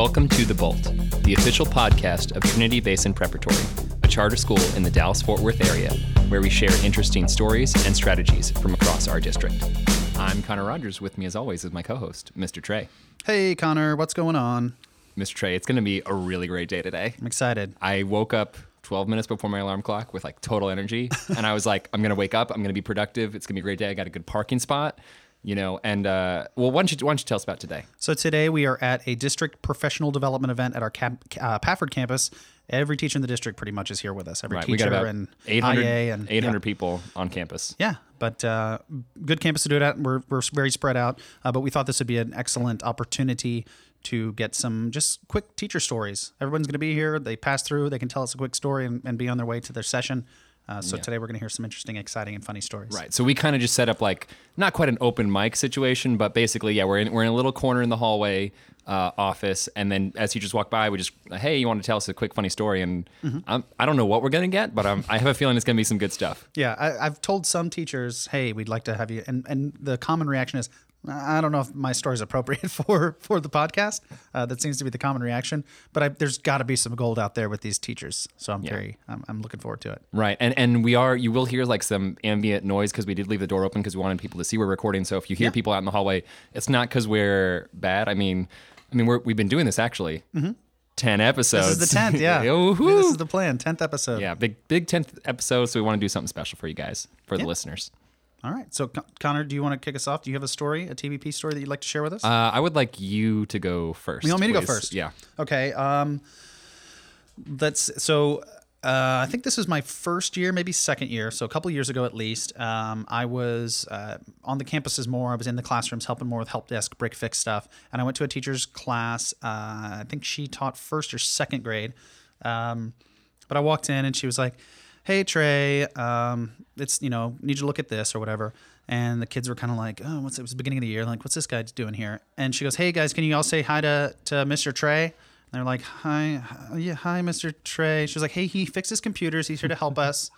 Welcome to The Bolt, the official podcast of Trinity Basin Preparatory, a charter school in the Dallas Fort Worth area where we share interesting stories and strategies from across our district. I'm Connor Rogers. With me, as always, is my co host, Mr. Trey. Hey, Connor, what's going on? Mr. Trey, it's going to be a really great day today. I'm excited. I woke up 12 minutes before my alarm clock with like total energy. and I was like, I'm going to wake up. I'm going to be productive. It's going to be a great day. I got a good parking spot, you know. And uh, well, why don't, you, why don't you tell us about today? So, today we are at a district professional development event at our camp, uh, Pafford campus. Every teacher in the district pretty much is here with us. Every Right. teacher We got about and 800, IA and 800 yeah. people on campus. Yeah, but uh, good campus to do it at. We're, we're very spread out, uh, but we thought this would be an excellent opportunity to get some just quick teacher stories. Everyone's going to be here. They pass through. They can tell us a quick story and, and be on their way to their session. Uh, so today we're going to hear some interesting, exciting, and funny stories. Right. So we kind of just set up like not quite an open mic situation, but basically, yeah, we're in we're in a little corner in the hallway uh, office, and then as teachers walk by, we just, hey, you want to tell us a quick funny story? And I'm, I don't know what we're gonna get, but I'm, I have a feeling it's gonna be some good stuff. Yeah, I, I've told some teachers, "Hey, we'd like to have you," and and the common reaction is, "I don't know if my story is appropriate for for the podcast." Uh, that seems to be the common reaction, but I, there's got to be some gold out there with these teachers, so I'm very, I'm, I'm looking forward to it. Right. And and we are you will hear like some ambient noise because we did leave the door open because we wanted people to see we're recording. So if you hear Yeah. people out in the hallway, it's not because we're bad. I mean, I mean we're we've been doing this actually. Ten episodes. Mm-hmm. This is the tenth, yeah. Yoo-hoo. This is the plan, tenth episode. yeah, big big tenth episode. So we want to do something special for you guys, for the listeners. All right. So Con- Connor, do you want to kick us off? Do you have a story, a TBP story that you'd like to share with us? Uh, I would like you to go first. You want me to go please. first? Yeah. Okay. Um, that's so. Uh, I think this is my first year, maybe second year. So a couple years ago, at least, um, I was uh, on the campuses more. I was in the classrooms helping more with help desk, break fix stuff, and I went to a teacher's class. Uh, I think she taught first or second grade. Um, but I walked in and she was like, "Hey Trey, um, it's you know need you to look at this or whatever." And the kids were kind of like, "Oh, what's it was the beginning of the year? Like, what's this guy doing here?" And she goes, "Hey guys, can you all say hi to to Mr. Trey?" And they're like, "Hi, hi- yeah, hi, Mr. Trey." She was like, "Hey, he fixes computers. He's here to help us."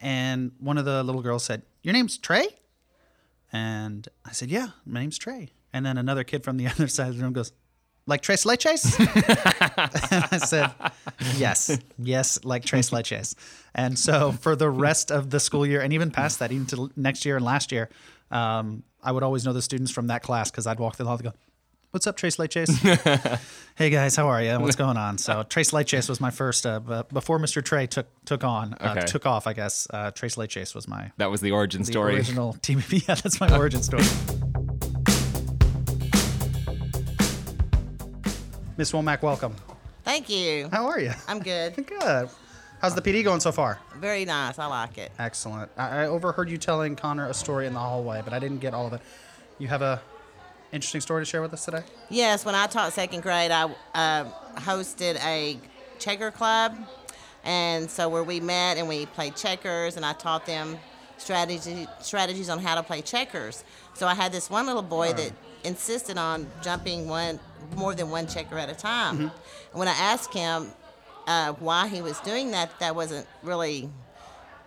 And one of the little girls said, "Your name's Trey?" And I said, "Yeah, my name's Trey." And then another kid from the other side of the room goes, "Like Tres Leches?" I said, "Yes, yes, like Tres Leches." And so for the rest of the school year, and even past that, even to next year and last year, um, I would always know the students from that class because I'd walk through the hall and go. What's up, Trace Leches? hey guys, how are you? What's going on? So Trace Leches was my first, uh, b- before Mr. Trey took took on, uh, Okay. took off. I guess uh, Trace Leches was my That was the origin the story. original TBP. Yeah, that's my origin story. Miss Womack, welcome. Thank you. How are you? I'm good. Good. How's the PD going so far? Very nice. I like it. Excellent. I, I overheard you telling Connor a story in the hallway, but I didn't get all of it. You have a interesting story to share with us today? Yes, when I taught second grade, I uh, hosted a checker club, and so where we met and we played checkers, and I taught them strategy strategies on how to play checkers. So I had this one little boy that insisted on jumping one more than one checker at a time. And when I asked him uh, why he was doing that, that wasn't really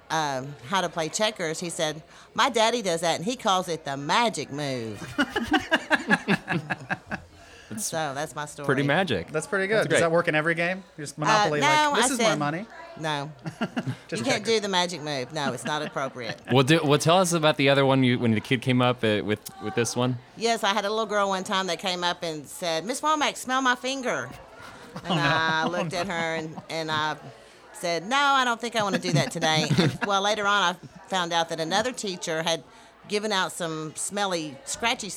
um, how to play checkers. He said, "My daddy does that, and he calls it the magic move." so that's my story. Pretty magic. That's pretty good. That's Does that work in every game? Just Uh, Monopoly, no, like, this I is my money. No, Just you can't checkers. do the magic move. No, it's not appropriate. Well, do, well, tell us about the other one you, when the kid came up uh, with with this one. yes, I had a little girl one time that came up and said, "Miss Womack, smell my finger." Oh, And I looked at her and, and I said, "No, I don't think I want to do that today." and, well, later on, I found out that another teacher had given out some smelly, scratchy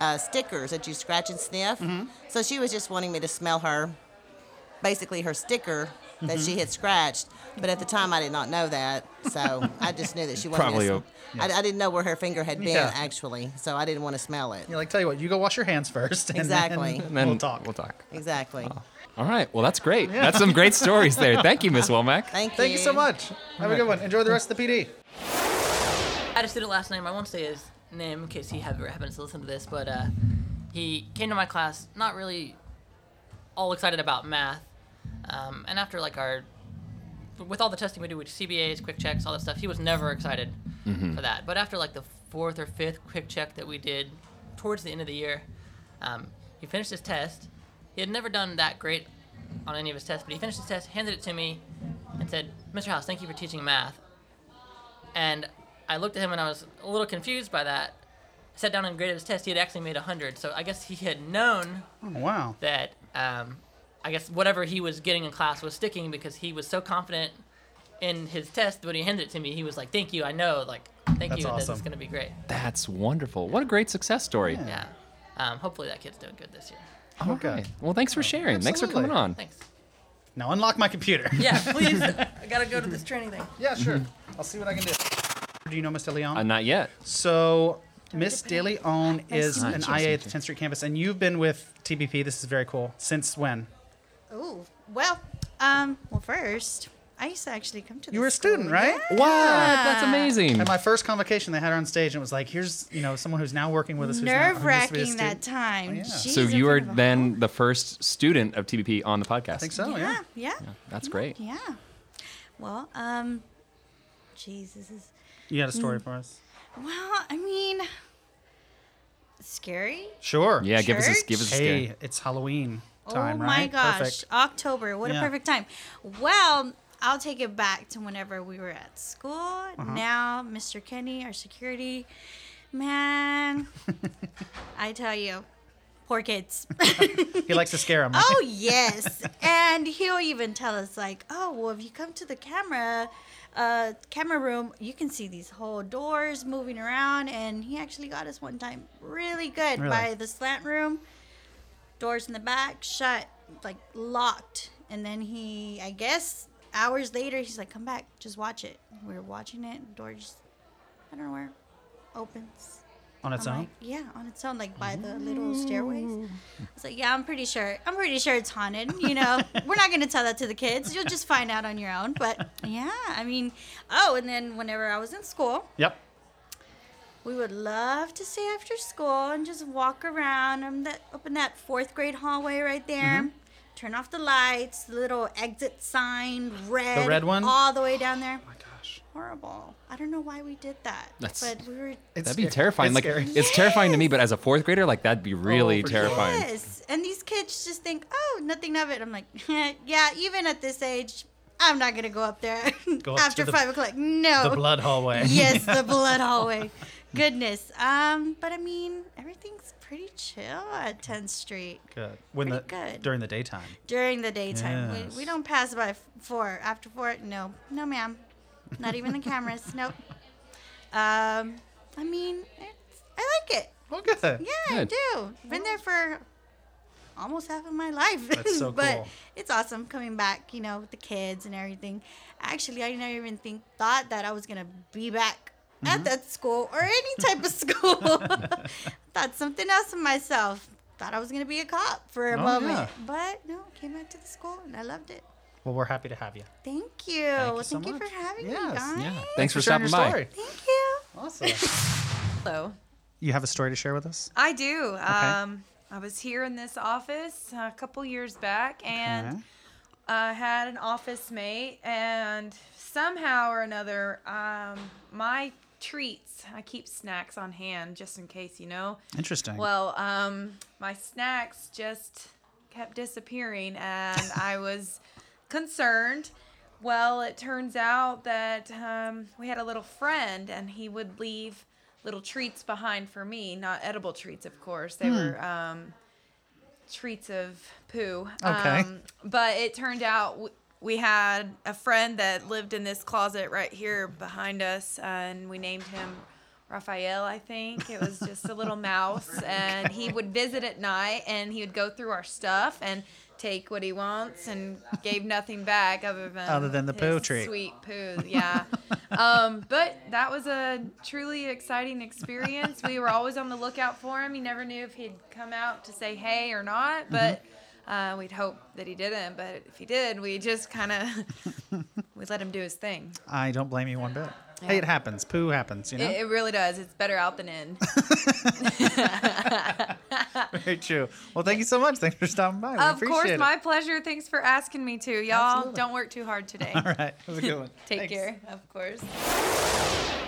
uh, stickers that you scratch and sniff. Mm-hmm. So she was just wanting me to smell her, basically her sticker that Mm-hmm. she had scratched. But at the time, I did not know that, so I just knew that she wasn't. Probably gonna a- sm- I, I didn't know where her finger had been Yeah. actually, so I didn't want to smell it. Yeah, like tell you what, you go wash your hands first. And Exactly. Then And then we'll talk. We'll talk. Exactly. All right. Well, that's great. That's some great stories there. Thank you, Miss Womack. Thank you. Thank you so much. Have a good one. Enjoy the rest of the PD. I had a student last name. I won't say his name in case he ever happens to listen to this, but uh, he came to my class not really all excited about math. Um, and after like our, with all the testing we do with CBAs, quick checks, all that stuff, he was never excited for that. But after like the fourth or fifth quick check that we did towards the end of the year, um, he finished his test he had never done that great on any of his tests, but he finished his test, handed it to me, and said, "Mr. House, thank you for teaching math." And I looked at him and I was a little confused by that. I sat down and graded his test. He had actually made 100, so I guess he had known Oh, wow. that um, I guess whatever he was getting in class was sticking because he was so confident in his test. When he handed it to me, he was like, "Thank you, I know, like, thank That's you, this is gonna be great." That's wonderful. What a great success story. Yeah. Um, hopefully that kid's doing good this year. All Okay. right. Well, thanks for sharing. Thanks for coming on. Thanks. Now unlock my computer. Yeah, please. I gotta go to this training thing. yeah, sure. I'll see what I can do. Do you know Miss De Leon? Uh, not yet. So, Miss De Leon is meet an you. IA at the 10th Street campus, and you've been with TBP. This is very cool. Since when? Oh, well, um, well, first, I used to actually come to. You were a school. student, right? Yeah. What? That's amazing. At my first convocation, they had her on stage, and it was like, "Here's, you know, someone who's now working with us." Who Nerve used to be a wracking that time. Oh, yeah. So in you are front of a then whole- the first student of TBP on the podcast. I think so. Yeah, Yeah. yeah, Yeah, that's great. yeah. Well, um, jeez, this is. You got a story for us. Well, I mean, scary. Sure. Yeah, give us a give us a Hey, it's Halloween time, oh right? my gosh, Perfect. October! What Yeah. a perfect time. Well, I'll take it back to whenever we were at school. Uh-huh. Now, Mr. Kenny, our security man, I tell you, poor kids. He likes to scare him. Oh yes, and he'll even tell us like, "Oh, well, if you come to the camera, uh, camera room, you can see these whole doors moving around." And he actually got us one time really good Really? by the slant room, doors in the back shut, like locked. And then he, I guess, hours later, he's like, "Come back, just watch it." We were watching it, door just, I don't know where, opens. on its I'm own. like, yeah, on its own, like by the little stairways. I was like, yeah, I'm pretty sure. I'm pretty sure it's haunted. You know, we're not gonna tell that to the kids. You'll just find out on your own. But yeah, I mean, oh, and then whenever I was in school, Yep. We would love to stay after school and just walk around and that open that fourth grade hallway right there. Mm-hmm. Turn off the lights, the little exit sign, red, the red one? all the way down there. Oh my gosh. Horrible. I don't know why we did that, That's- but we were It's That'd be scary. terrifying. It's like scary. it's terrifying to me, but as a fourth grader, like that'd be really for sure. terrifying. Yes, and these kids just think, oh, nothing of it. I'm like, yeah, even at this age, I'm not gonna go up there Go up after the- five o'clock. No. The blood hallway. yes, the blood hallway. Goodness. Um, but I mean, everything's pretty chill at 10th Street Good. When the Pretty good. during the daytime. during the daytime. Yes. We, we don't pass by four. After four, no, no, ma'am. Not even the cameras. Nope. Um, I mean, it's, I like it. Oh, good. Yeah, Good. I do. Been there for almost half of my life. That's so but cool. it's awesome coming back, you know, with the kids and everything. Actually, I never even think thought that I was gonna be back Mm-hmm. at that school or any type of school. thought something else of myself. Thought I was gonna be a cop for a Oh, moment, yeah. but no, came back to the school and I loved it. Well, we're happy to have you. Thank you. you well, so thank you for having Yes. me, guys. Yeah. Thanks for sharing stopping by. story. Thank you. Awesome. Hello. You have a story to share with us? I do. Um, I was here in this office a couple years back and Okay. I had an office mate, and somehow or another, um, my treats, I keep snacks on hand just in case, you know. Interesting. Well, um, my snacks just kept disappearing, and I was concerned. Well, it turns out that um, we had a little friend, and he would leave little treats behind for me. Not edible treats, of course. They were um, treats of poo. Okay. Um, but it turned out we had a friend that lived in this closet right here behind us, and we named him Raphael, I think. It was just a little mouse, and he would visit at night, and he would go through our stuff and take what he wants, and gave nothing back other than Other than the poo treat. Sweet poo, yeah. um, but that was a truly exciting experience. We were always on the lookout for him. You never knew if he'd come out to say hey or not, but. Uh, we'd hope that he didn't, but if he did, we just kind of we let him do his thing. I don't blame you one bit. Hey, it happens. Poo happens, you know? It, it really does. It's better out than in. Very true. Well, thank you so much. Thanks for stopping by. We of course, it. my pleasure. Thanks for asking me to. Y'all Absolutely. don't work too hard today. All right. Have a good one. Take Thanks. care, of course.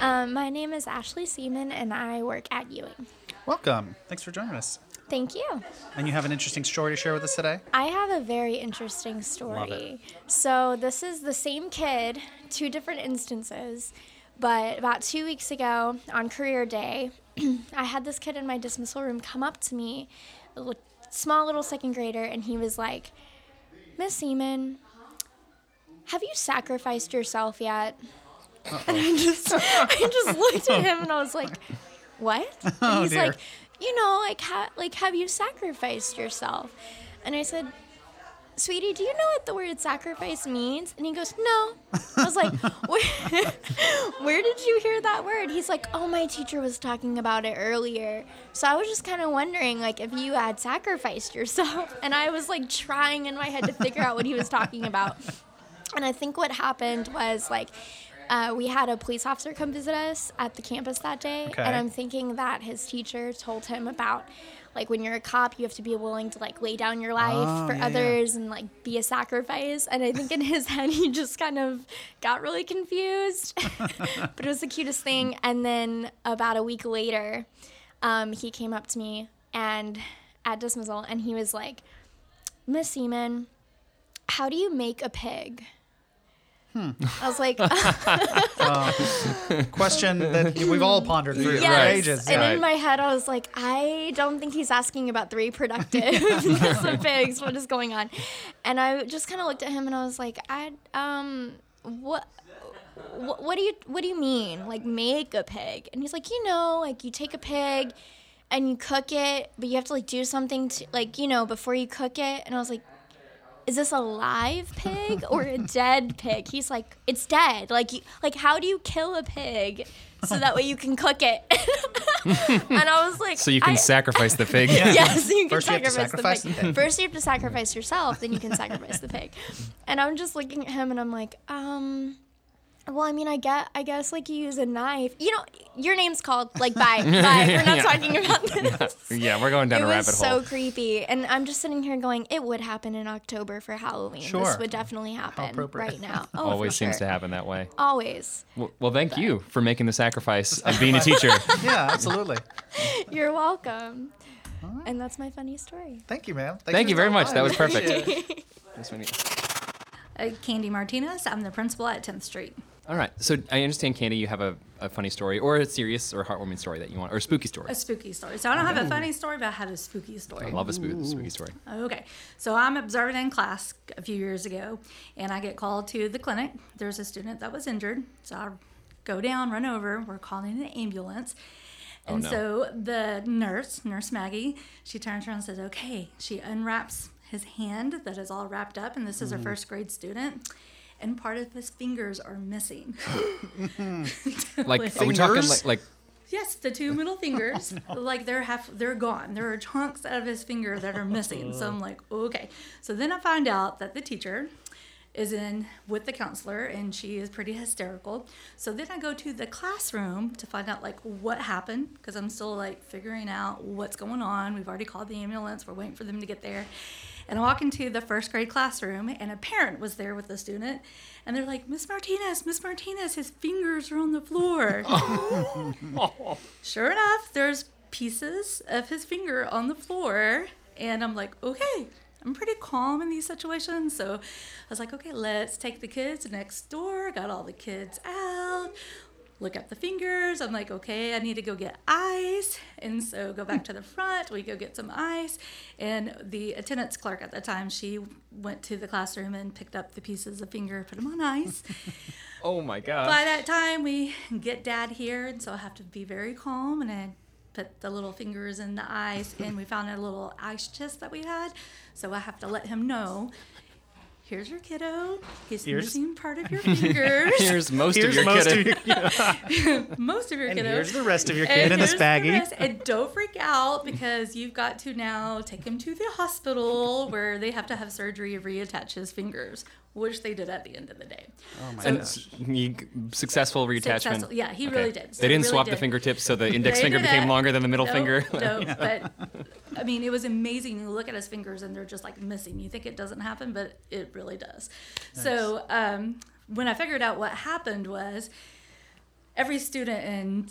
Um, my name is Ashley Seaman, and I work at Ewing. Welcome. Thanks for joining us. Thank you. And you have an interesting story to share with us today? I have a very interesting story. So, this is the same kid, two different instances, but about two weeks ago on career day, I had this kid in my dismissal room come up to me, a little, small little second grader, and he was like, Miss Seaman, have you sacrificed yourself yet? And I just, I just looked at him and I was like, what? And Oh, he's dear. like, you know, like, ha- like, have you sacrificed yourself? And I said, sweetie, do you know what the word sacrifice means? And he goes, no. I was like, where, where did you hear that word? He's like, oh, my teacher was talking about it earlier. So I was just kind of wondering, like, if you had sacrificed yourself. And I was like trying in my head to figure out what he was talking about. And I think what happened was like, uh, we had a police officer come visit us at the campus that day, Okay. and I'm thinking that his teacher told him about like when you're a cop, you have to be willing to like lay down your life Oh, for yeah, yeah. others and like be a sacrifice. And I think in his head he just kind of got really confused, but it was the cutest thing. And then about a week later, um, he came up to me and at dismissal, and he was like, "Miss Seaman, how do you make a pig?" Hmm. I was like, Question that we've all pondered for, for yes. ages. And Yeah. in my head, I was like, I don't think he's asking about the reproductiveness of pigs. What is going on? And I just kind of looked at him and I was like, I um, what? What, what do you what do you mean like make a pig and he's like you know like you take a pig and you cook it but you have to like do something to like you know before you cook it and i was like is this a live pig or a dead pig? He's like, it's dead. Like, you, like how do you kill a pig so that way you can cook it? and I was like, So you can I- sacrifice the pig. yes, you can First you sacrifice, sacrifice the the pig. pig. First, you have to sacrifice yourself, then you can sacrifice the pig. And I'm just looking at him, and I'm like, um. Well, I mean, I get, I guess, like you use a knife. You know, your name's called. Like, bye, bye. We're not Yeah. talking about this. Yeah, we're going down it a rabbit was rabbit so creepy, and I'm just sitting here going, it would happen in October for Halloween. Sure. This would definitely happen right now. Oh, Always for seems to happen that way. Always. Well, well, thank you for making the sacrifice of being a teacher. yeah, absolutely. You're welcome. And that's my funny story. Thank you, ma'am. Thank for you very much. by. That was perfect. This one- Uh, Candy Martinez. I'm the principal at 10th Street. All right. So I understand, Candy, you have a, a funny story or a serious or heartwarming story that you want, or a spooky story. A spooky story. So I don't have a funny story, but I have a spooky story. I love a spooky, spooky story. Okay, so I'm observing in class a few years ago, and I get called to the clinic. There's a student that was injured, so I go down, run over. We're calling an ambulance. Oh, and no. so the nurse, Nurse Maggie, she turns around and says, "Okay." She unwraps his hand that is all wrapped up, and this is a mm. first grade student, and part of his fingers are missing. Like, are we talking Fingers? like, like Yes, the two middle fingers, like they're half, they're gone. There are chunks out of his finger that are missing. So I'm like, okay. So then I find out that the teacher is in with the counselor and she is pretty hysterical. So then I go to the classroom to find out like what happened because I'm still like figuring out what's going on. We've already called the ambulance. We're waiting for them to get there. And I walk into the first grade classroom and a parent was there with the student and they're like, Miss Martinez, Miss Martinez, his fingers are on the floor. Sure enough, there's pieces of his finger on the floor. And I'm like, okay, I'm pretty calm in these situations. So I was like, okay, let's take the kids next door. Got all the kids out. Look up the fingers. I'm like, okay, I need to go get ice. And so go back to the front. We go get some ice. And the attendance clerk at the time, she went to the classroom and picked up the pieces of finger, put them on ice. oh my god. By that time, we get dad here, and so I have to be very calm. And I put the little fingers in the ice, and we found a little ice chest that we had. So I have to let him know. Here's your kiddo. He's Here's- missing part of your fingers. Here's most Here's of your most kid. of your, most of your and kiddo. here's the rest of your And kid in this here's the baggie. rest. And don't freak out because you've got to now take him to the hospital where they have to have surgery to reattach his fingers, which they did at the end of the day. Oh my And gosh. successful reattachment. Successful- yeah, he really did. So they didn't really swap the fingertips, so the index They finger became it. longer than the middle Nope, finger. nope, but I mean, it was amazing. You look at his fingers and they're just like missing. You think it doesn't happen, but it really does. So um, when I figured out what happened was every student in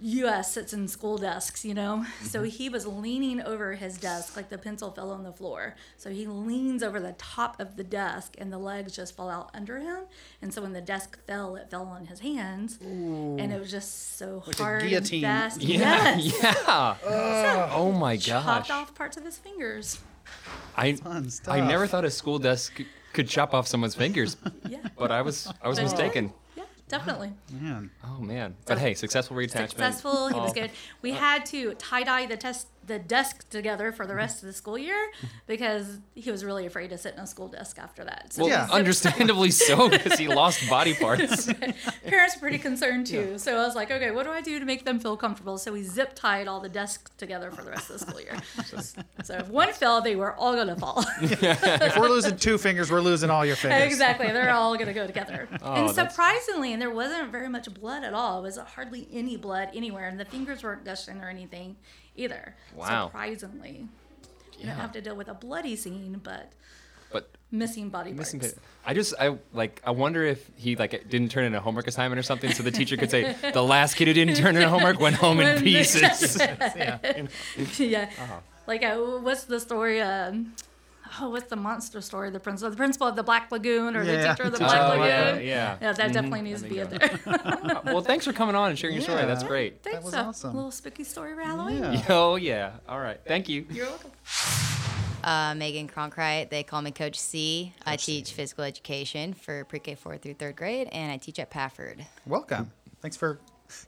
U.S. sits in school desks, you know. So mm-hmm. he was leaning over his desk, like the pencil fell on the floor. So he leans over the top of the desk, and the legs just fall out under him. And so when the desk fell, it fell on his hands, and it was just so Like a hard and guillotine. fast. Yeah, Yes. yeah. oh my gosh. Chopped off parts of his fingers. I I never thought a school desk could chop off someone's fingers, Yeah. but I was I was But it mistaken. Yeah, definitely. Man. Oh man. But hey, successful reattachment. successful. He was good. We had to tie dye the test the desk together for the mm-hmm. rest of the school year because he was really afraid to sit in a school desk after that. So Well, Yeah. understandably so, because he lost body parts. parents were pretty concerned too. So I was like, okay, what do I do to make them feel comfortable? So we zip tied all the desks together for the rest of the school year. so if one fell, they were all gonna fall. If we're losing two fingers, we're losing all your fingers. exactly, they're all gonna go together. Oh, and that's- surprisingly, and there wasn't very much blood at all. It was hardly any blood anywhere, and the fingers weren't gushing or anything either. Wow. Surprisingly, you Yeah. don't have to deal with a bloody scene, but But missing body missing parts. pa- I just I like I wonder if he like didn't turn in a homework assignment or something, so the teacher could say the last kid who didn't turn in a homework went home in pieces. Yeah. yeah. Uh-huh. Like, uh, what's the story? Um, oh, what's the monster story? The principal, the principal of the Black Lagoon, or Yeah. the teacher of the Oh, Black yeah, Lagoon. yeah. Yeah, that Mhm. definitely needs to be you in there. well, thanks for coming on and sharing your story. That's great. Thanks. was uh, awesome. A little spooky story for Halloween. Yeah. Oh yeah. All right. Thank you. You're welcome. Uh, Megan Cronkright. They call me Coach C. I Coach C. teach physical education for pre-K four through third grade, and I teach at Pafford. Welcome. Thanks for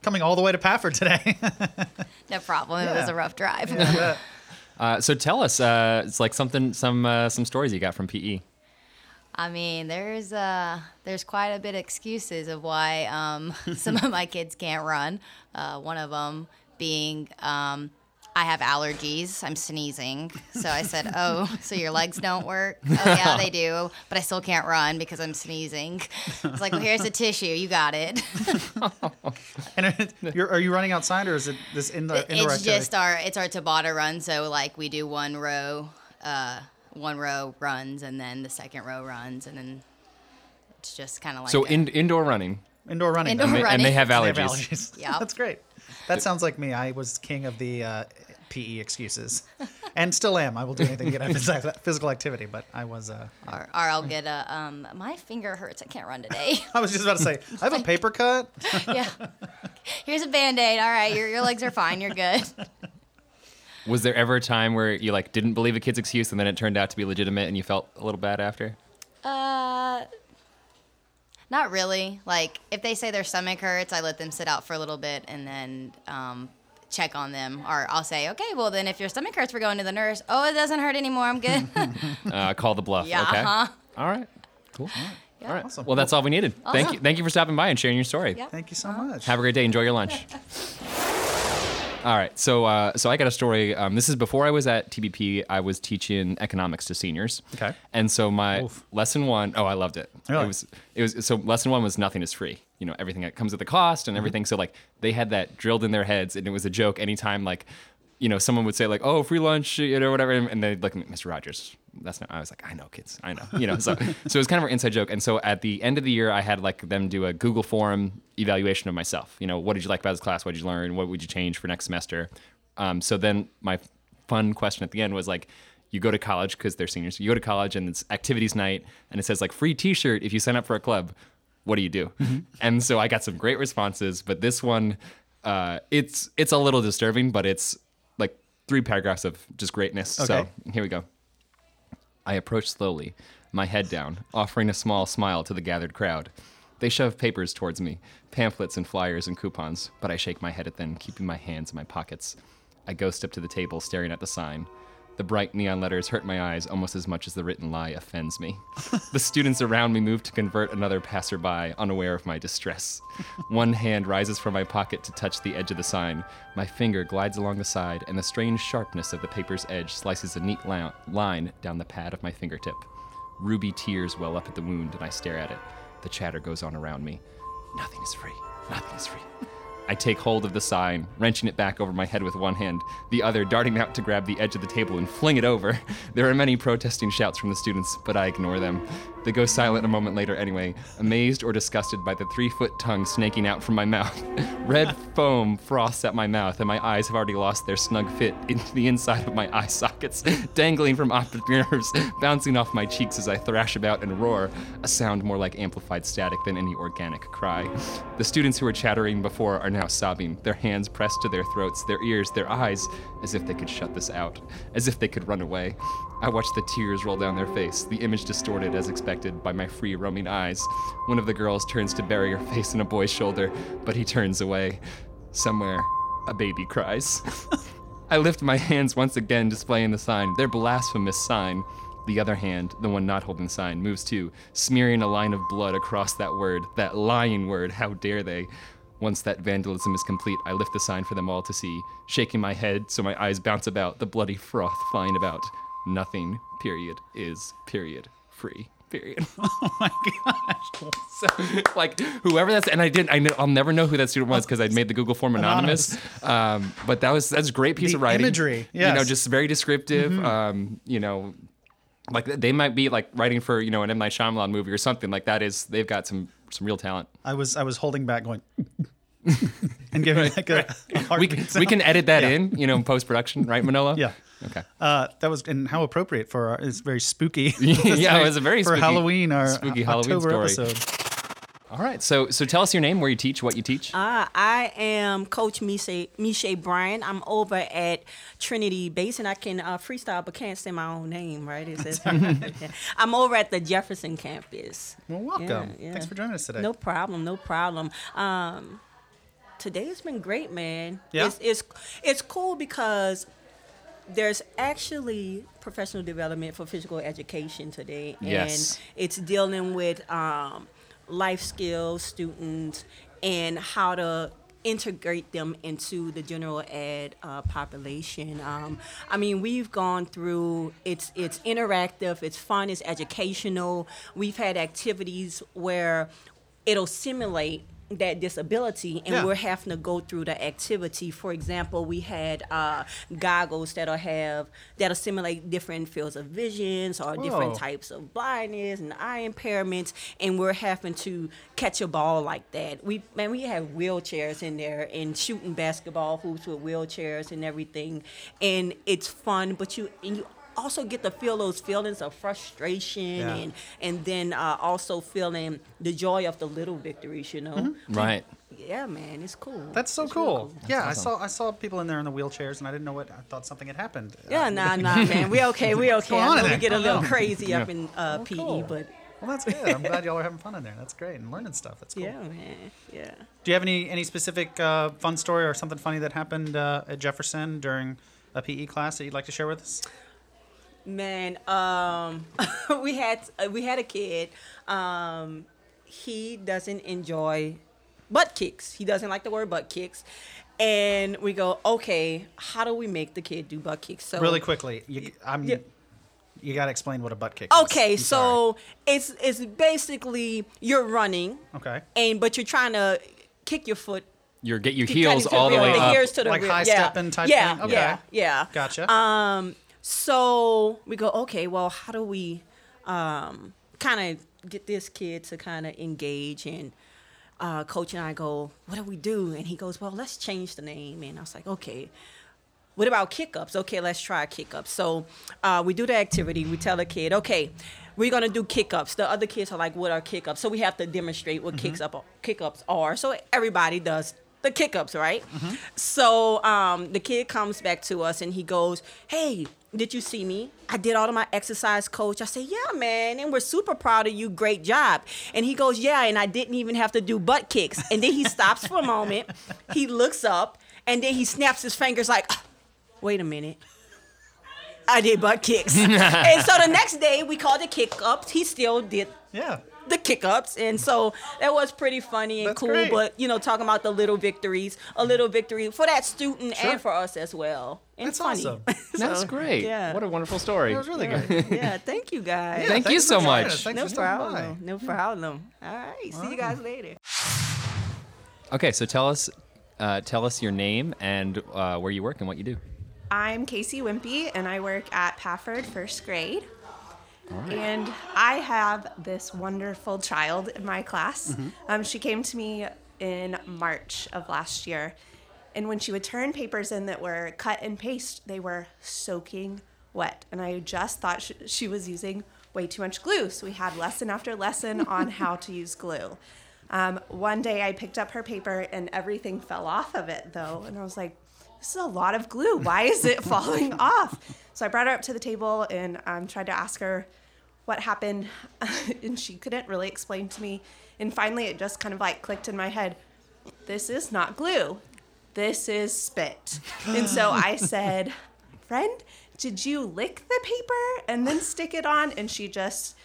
coming all the way to Pafford today. No problem. It was a rough drive. Uh, so tell us, uh, it's like something, some uh, some stories you got from. PE. I mean, there's uh, there's quite a bit of excuses of why um, some of my kids can't run. Uh, one of them being um, I have allergies. I'm sneezing. So I said, "Oh, so your legs don't work?" Oh yeah, they do, but I still can't run because I'm sneezing. It's like, well, here's the tissue. You got it. and you're, are you running outside or is it this indoor, indoor it's activity? just our it's our Tabata run. So like we do one row, uh, one row runs, and then the second row runs, and then it's just kind of like So a- in, indoor running, indoor running. Indoor and they, and they running. have They have allergies. allergies. Yep. That's great. That sounds like me. I was king of the uh, PE excuses, and still am. I will do anything to get out of physical activity. But I was. Uh, or, or I'll get a um my finger hurts I can't run today. I was just about to say. I have a paper cut. yeah. Here's a band-aid. All right, your your legs are fine. You're good. Was there ever a time where you like didn't believe a kid's excuse and then it turned out to be legitimate and you felt a little bad after? Uh not really. Like if they say their stomach hurts, I let them sit out for a little bit and then um check on them or I'll say, "Okay, well then if your stomach hurts, we're going to the nurse." "Oh, it doesn't hurt anymore. I'm good." Uh, call the bluff. Yeah, Okay. uh-huh. All right. Cool. Yeah. All right. Awesome. Well, that's all we needed. Thank you. Thank you for stopping by and sharing your story. Yeah. Thank you so much. Have a great day. Enjoy your lunch. All right. So, uh, so I got a story. Um, this is before I was at TBP. I was teaching economics to seniors. Okay. And so my Oof. lesson one, oh, I loved it. Really? It was, it was. So lesson one was nothing is free. You know, everything that comes at the cost Mm-hmm. and everything. So like they had that drilled in their heads, and it was a joke anytime like. You know, someone would say like, "Oh, free lunch," you know, whatever, and they'd me, Mr. Rogers. That's not. I was like, "I know, kids. I know." You know, so so it was kind of an inside joke. And so at the end of the year, I had like them do a Google form evaluation of myself. You know, what did you like about this class? What did you learn? What would you change for next semester? Um, so then my fun question at the end was like, you go to college because they're seniors. You go to college and it's activities night, and it says like free T-shirt if you sign up for a club. What do you do? And so I got some great responses, but this one, uh, it's it's a little disturbing, but it's like three paragraphs of just greatness. So here we go. I approach slowly, my head down, offering a small smile to the gathered crowd. They shove papers towards me, pamphlets and flyers and coupons, but I shake my head at them, keeping my hands in my pockets. I go step to the table, staring at the sign. The bright neon letters hurt my eyes almost as much as the written lie offends me. the students around me move to convert another passerby, unaware of my distress. One hand rises from my pocket to touch the edge of the sign. My finger glides along the side, and the strange sharpness of the paper's edge slices a neat la- line down the pad of my fingertip. Ruby tears well up at the wound, and I stare at it. The chatter goes on around me. Nothing is free. Nothing is free. I take hold of the sign, wrenching it back over my head with one hand, the other darting out to grab the edge of the table and fling it over. There are many protesting shouts from the students, but I ignore them. They go silent a moment later anyway, amazed or disgusted by the three foot tongue snaking out from my mouth. Red foam froths at my mouth, and my eyes have already lost their snug fit into the inside of my eye sockets, dangling from optic nerves, bouncing off my cheeks as I thrash about and roar, a sound more like amplified static than any organic cry. The students who were chattering before are now sobbing, their hands pressed to their throats, their ears, their eyes, as if they could shut this out, as if they could run away. I watch the tears roll down their face, the image distorted as expected by my free roaming eyes. One of the girls turns to bury her face in a boy's shoulder, but he turns away. Somewhere, a baby cries. I lift my hands once again, displaying the sign, their blasphemous sign. The other hand, the one not holding the sign, moves too, smearing a line of blood across that word, that lying word, how dare they? Once that vandalism is complete, I lift the sign for them all to see, shaking my head so my eyes bounce about, the bloody froth flying about. Nothing, period, is, period, free, period. Oh my gosh. so, like, whoever that's, and I didn't, I know, I'll never know who that student was because I'd made the Google form anonymous. Um, but that was, that's a great piece The of writing. imagery, You know, yes. just very descriptive. Um, you know, like they might be like writing for, you know, an M. Night Shyamalan movie or something like that is, they've got some, some real talent. I was I was holding back, going and giving like a, a We, can- we can edit that Yeah. in, you know, in post production, right, Manolo? Yeah. Okay. Uh, that was and how appropriate for our, it's very spooky. Yeah, it was a very for spooky- Halloween our spooky Halloween October story. episode. All right. So, so tell us your name, where you teach, what you teach. Uh, I am Coach Misha, Misha Bryan. I'm over at Trinity Base, and I can uh, freestyle, but can't say my own name, right? It says- I'm over at the Jefferson campus. Well, welcome. Yeah, yeah. Thanks for joining us today. No problem, no problem. Um, today has been great, man. Yeah? It's, it's, it's cool because there's actually professional development for physical education today. Yes. And it's dealing with um, life skills students and how to integrate them into the general ed uh, population. Um, I mean, we've gone through it's it's interactive, it's fun, it's educational. We've had activities where it'll simulate that disability and Yeah. we're having to go through the activity. For example we had uh, goggles that'll have that'll simulate different fields of visions or different types of blindness and eye impairments and we're having to catch a ball like that. We man we have wheelchairs in there and shooting basketball hoops with wheelchairs and everything and it's fun but you and you also get to feel those feelings of frustration Yeah. and and then uh, also feeling the joy of the little victories you know right. yeah, man, it's cool. That's so It's really cool. Yeah, awesome. I saw I saw people in there in the wheelchairs, and I didn't know what. I thought something had happened. Yeah, Uh, nah, nah, man. We okay. We okay. going I know we get a little don't know. crazy up in uh, PE, cool. but Well, that's good. I'm glad y'all are having fun in there. That's great and learning stuff. That's cool. yeah, man. Yeah. Do you have any any specific uh, fun story or something funny that happened uh, at Jefferson during a PE class that you'd like to share with us? Man, um, we had uh, we had a kid. Um, he doesn't enjoy butt kicks. He doesn't like the word butt kicks. And we go, okay, how do we make the kid do butt kicks? So Really quickly, you, I'm. Yeah. You got to explain what a butt kick is. Okay, I'm sorry. so it's it's basically you're running, Okay. and but you're trying to kick your foot Your get your Keep heels cutting to all the way the up. ears to the Like rear. high yeah. stepping type yeah, thing? Okay. Yeah, yeah. Gotcha. Um, so we go, okay, well, how do we um, kind of get this kid to kind of engage? And uh, coach and I go, what do we do? And he goes, well, let's change the name. And I was like, okay. What about kick ups? Okay, let's try kick ups. So uh, we do the activity. We tell the kid, okay, we're gonna do kick ups. The other kids are like, what are kick ups? So we have to demonstrate what kicks up kick ups are. So everybody does the kick ups, right? So um, the kid comes back to us and he goes, hey. Did you see me? I did all of my exercise, coach. I say, yeah, man, and we're super proud of you. Great job. And he goes, yeah, and I didn't even have to do butt kicks. And then he stops for a moment. He looks up, and then he snaps his fingers like, ah, wait a minute. I did butt kicks. and so the next day we called the kick ups. He still did yeah. the kick ups. And so that was pretty funny and That's cool. great. But, you know, talking about the little victories, a little victory for that student Sure. and for us as well. And That's funny. awesome. That's great. Yeah. What a wonderful story. That was really good. yeah, thank you guys. Thank you so for much. Thanks No for stopping by. problem. No problem. All right. See you guys later. Okay, so tell us uh, tell us your name and uh, where you work and what you do. I'm Casey Wimpy, and I work at Pafford First Grade. And I have this wonderful child in my class. Um, she came to me in March of last year. And when she would turn papers in that were cut and paste, they were soaking wet. And I just thought she, she was using way too much glue. So we had lesson after lesson on how to use glue. Um, one day I picked up her paper and everything fell off of it, though. And I was like, this is a lot of glue. Why is it falling off? So I brought her up to the table and um, tried to ask her what happened. and she couldn't really explain to me. And finally, it just kind of like clicked in my head this is not glue, this is spit. and so I said, friend, did you lick the paper and then stick it on? And she just,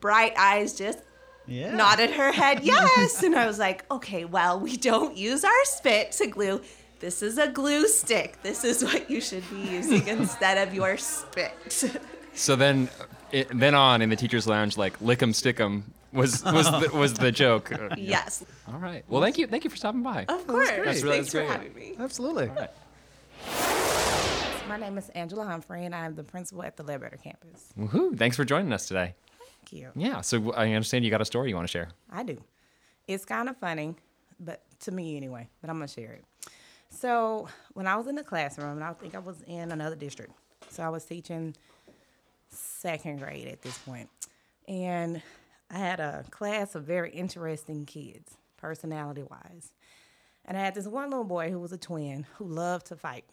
bright eyes, just Yeah. nodded her head yes and i was like okay well we don't use our spit to glue this is a glue stick this is what you should be using instead of your spit So then, it, then on in the teachers' lounge, like lick 'em, stick 'em was was the, was the joke. Yes All right. Well, thank you, thank you for stopping by. of course That's really- thanks that's for great. having me Absolutely. My name is Angela Humphrey, and I'm the principal at the Ledbetter campus. Woohoo! Thanks for joining us today. Thank you. Yeah. So I understand you got a story you want to share. I do. It's kind of funny, but to me anyway, but I'm going to share it. So, when I was in the classroom, and I think I was in another district, so I was teaching second grade at this point, and I had a class of very interesting kids, personality wise. And I had this one little boy who was a twin who loved to fight.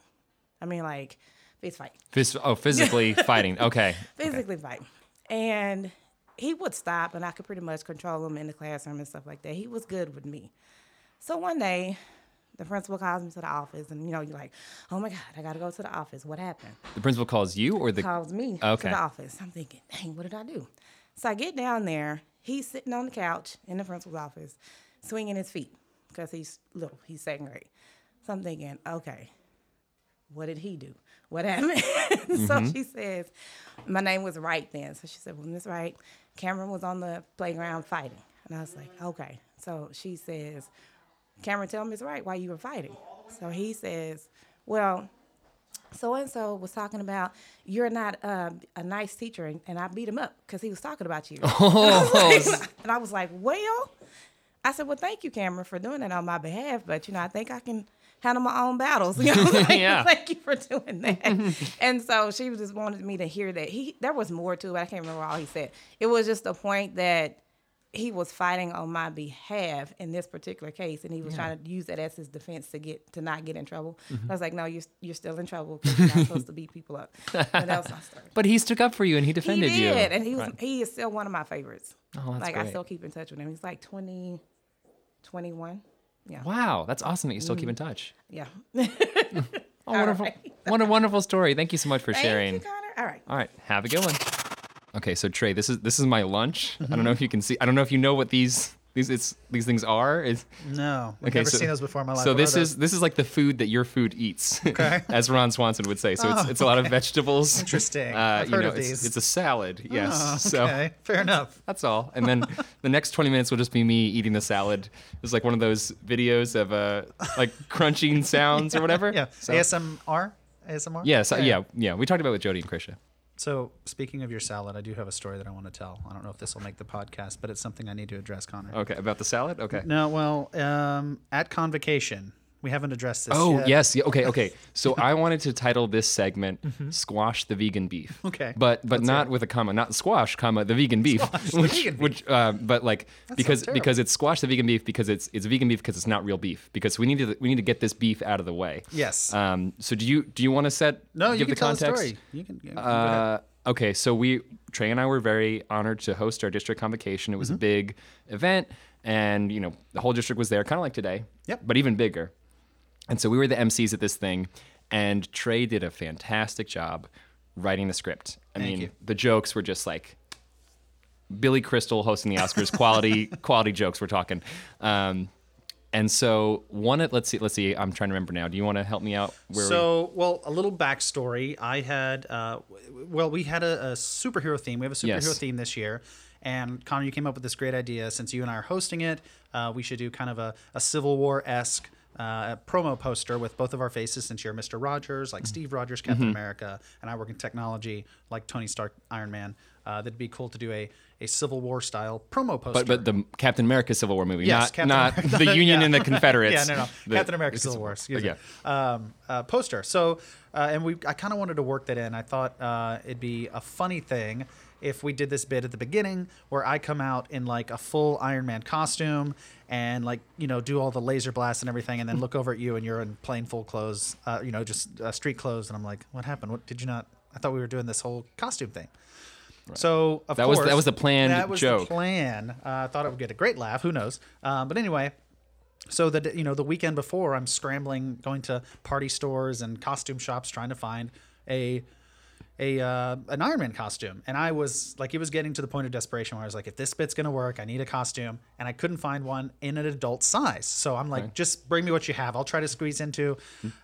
I mean, like, fist fight. Phys- oh, physically fighting. Okay. physically fight. And he would stop, and I could pretty much control him in the classroom and stuff like that. He was good with me. So one day, the principal calls me to the office, and you know, you're like, "Oh my God, I got to go to the office. What happened?" The principal calls you or the calls me Okay. to the office. I'm thinking, "Dang, what did I do?" So I get down there. He's sitting on the couch in the principal's office, swinging his feet because he's little. He's second grade. So I'm thinking, okay, what did he do? What happened? so Mhm. she says, my name was Wright then. So she said, well, Miss Wright, Cameron was on the playground fighting. And I was like, okay. So she says, Cameron, tell Miss Wright why you were fighting. So he says, well, so and so was talking about you're not uh, a nice teacher, and, and I beat him up because he was talking about you. Oh. and I was like, well, I said, well, thank you, Cameron, for doing that on my behalf, but you know, I think I can handle my own battles. You know, like, Yeah. thank you for doing that. and so she just wanted me to hear that he there was more to it. I can't remember all he said. It was just a point that he was fighting on my behalf in this particular case, and he was Yeah. trying to use that as his defense to get to not get in trouble. Mhm. I was like, no, you're you're still in trouble because you're not supposed to beat people up. But that was my story. But he stood up for you and he defended you. he you. did, and he was Right. he is still one of my favorites. Oh, that's like I still keep in touch with him. He's like 20, 21. Yeah. Wow, that's awesome that you still keep in Mhm. touch. Yeah. Oh, wonderful! What a wonderful story. Thank you so much for Thank you, sharing. Connor. All right. All right, have a good one. Okay, so Trey, this is this is my lunch. I don't know Mhm. if you can see. I don't know if you know what these these it's these things are. Is No, I've never seen those before in my life. So this is this is like the food that your food eats, Okay. as Ron Swanson would say. So it's Oh, it's a lot of vegetables. Interesting. Uh, I've you heard know, of it's, these. it's a salad. Yes. Oh, So okay. Fair enough. That's all. And then the next 20 minutes will just be me eating the salad. It's like one of those videos of uh like crunching sounds or whatever. Yeah. So- ASMR. ASMR. Yes, uh, yeah, yeah. We talked about it with Jody and Krisha. So speaking of your salad, I do have a story that I want to tell. I don't know if this will make the podcast, but it's something I need to address, Connor. Okay, about the salad. Okay. No, well, um, at convocation, we haven't addressed this. Oh yet. yes, yeah, okay, okay. So I wanted to title this segment Mhm. "Squash the Vegan Beef." Okay. but but Let's not with a comma, not squash, comma the vegan beef, Squash the which vegan beef. which uh, but like That because because it's squash the vegan beef because it's it's vegan beef because it's not real beef because we need to we need to get this beef out of the way. Yes. Um. So do you do you want to set No, you give can the tell the context? story. You can- you can Uh, okay, so we Trey and I were very honored to host our district convocation. It was Mm-hmm. a big event, and you know the whole district was there, kind of like today. Yep. But even bigger. And so we were the MCs at this thing, and Trey did a fantastic job writing the script. I Thank mean, you. the jokes were just like Billy Crystal hosting the Oscars, quality quality jokes we're talking. Um, and so one of let's see let's see I'm trying to remember now. Do you want to help me out? Where we, so, well, a little backstory. I had, uh, well, we had a, a superhero theme. We have a superhero Yes. theme this year. And Connor, you came up with this great idea. Since you and I are hosting it, uh, we should do kind of a, a Civil War esque uh, a promo poster with both of our faces since you're Mr. Rogers, like Steve Rogers, Captain Mhm. America, and I work in technology, like Tony Stark, Iron Man. Uh, that'd be cool to do a, a Civil War style promo poster. But but the Captain America Civil War movie, Yes, not not the Union Yeah. and the Confederates. yeah, no, no, The- Captain America Civil War. Excuse yeah. me. Um, uh, poster. So, uh, and we, I kind of wanted to work that in. I thought uh, it'd be a funny thing if we did this bit at the beginning where I come out in like a full Iron Man costume and like you know do all the laser blasts and everything, and then look over at you and you're in plain full clothes, uh, you know, just uh, street clothes, and I'm like, what happened? What did you not? I thought we were doing this whole costume thing. So of That was- that was the plan. That was joke. the plan. Uh, I thought it would get a great laugh. Who knows? Um, but anyway, so that you know, the weekend before, I'm scrambling, going to party stores and costume shops, trying to find a a uh, an Iron Man costume, and I was like, it was getting to the point of desperation where I was like, if this bit's gonna work, I need a costume, and I couldn't find one in an adult size. So I'm like, just bring me what you have. I'll try to squeeze into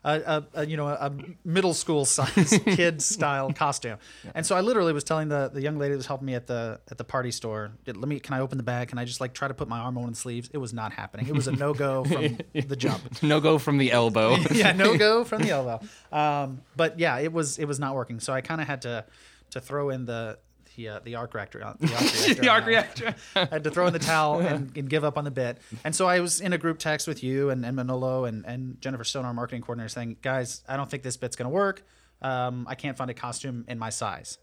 a, a, a you know a middle school size kid style costume. And so I literally was telling the the young lady that was helping me at the at the party store, let me can I open the bag? Can I just like try to put my arm on the sleeves? It was not happening. It was a no go from the jump. no go from the elbow. yeah, no go from the elbow. Um, but yeah, it was it was not working. So I kind of had to to throw in the the, uh, the arc reactor on the arc reactor. The arc reactor. I had to throw in the towel and, and give up on the bit. And so I was in a group text with you and, and Manolo and, and Jennifer Stone, our marketing coordinator, saying, guys, I don't think this bit's gonna work. Um, I can't find a costume in my size.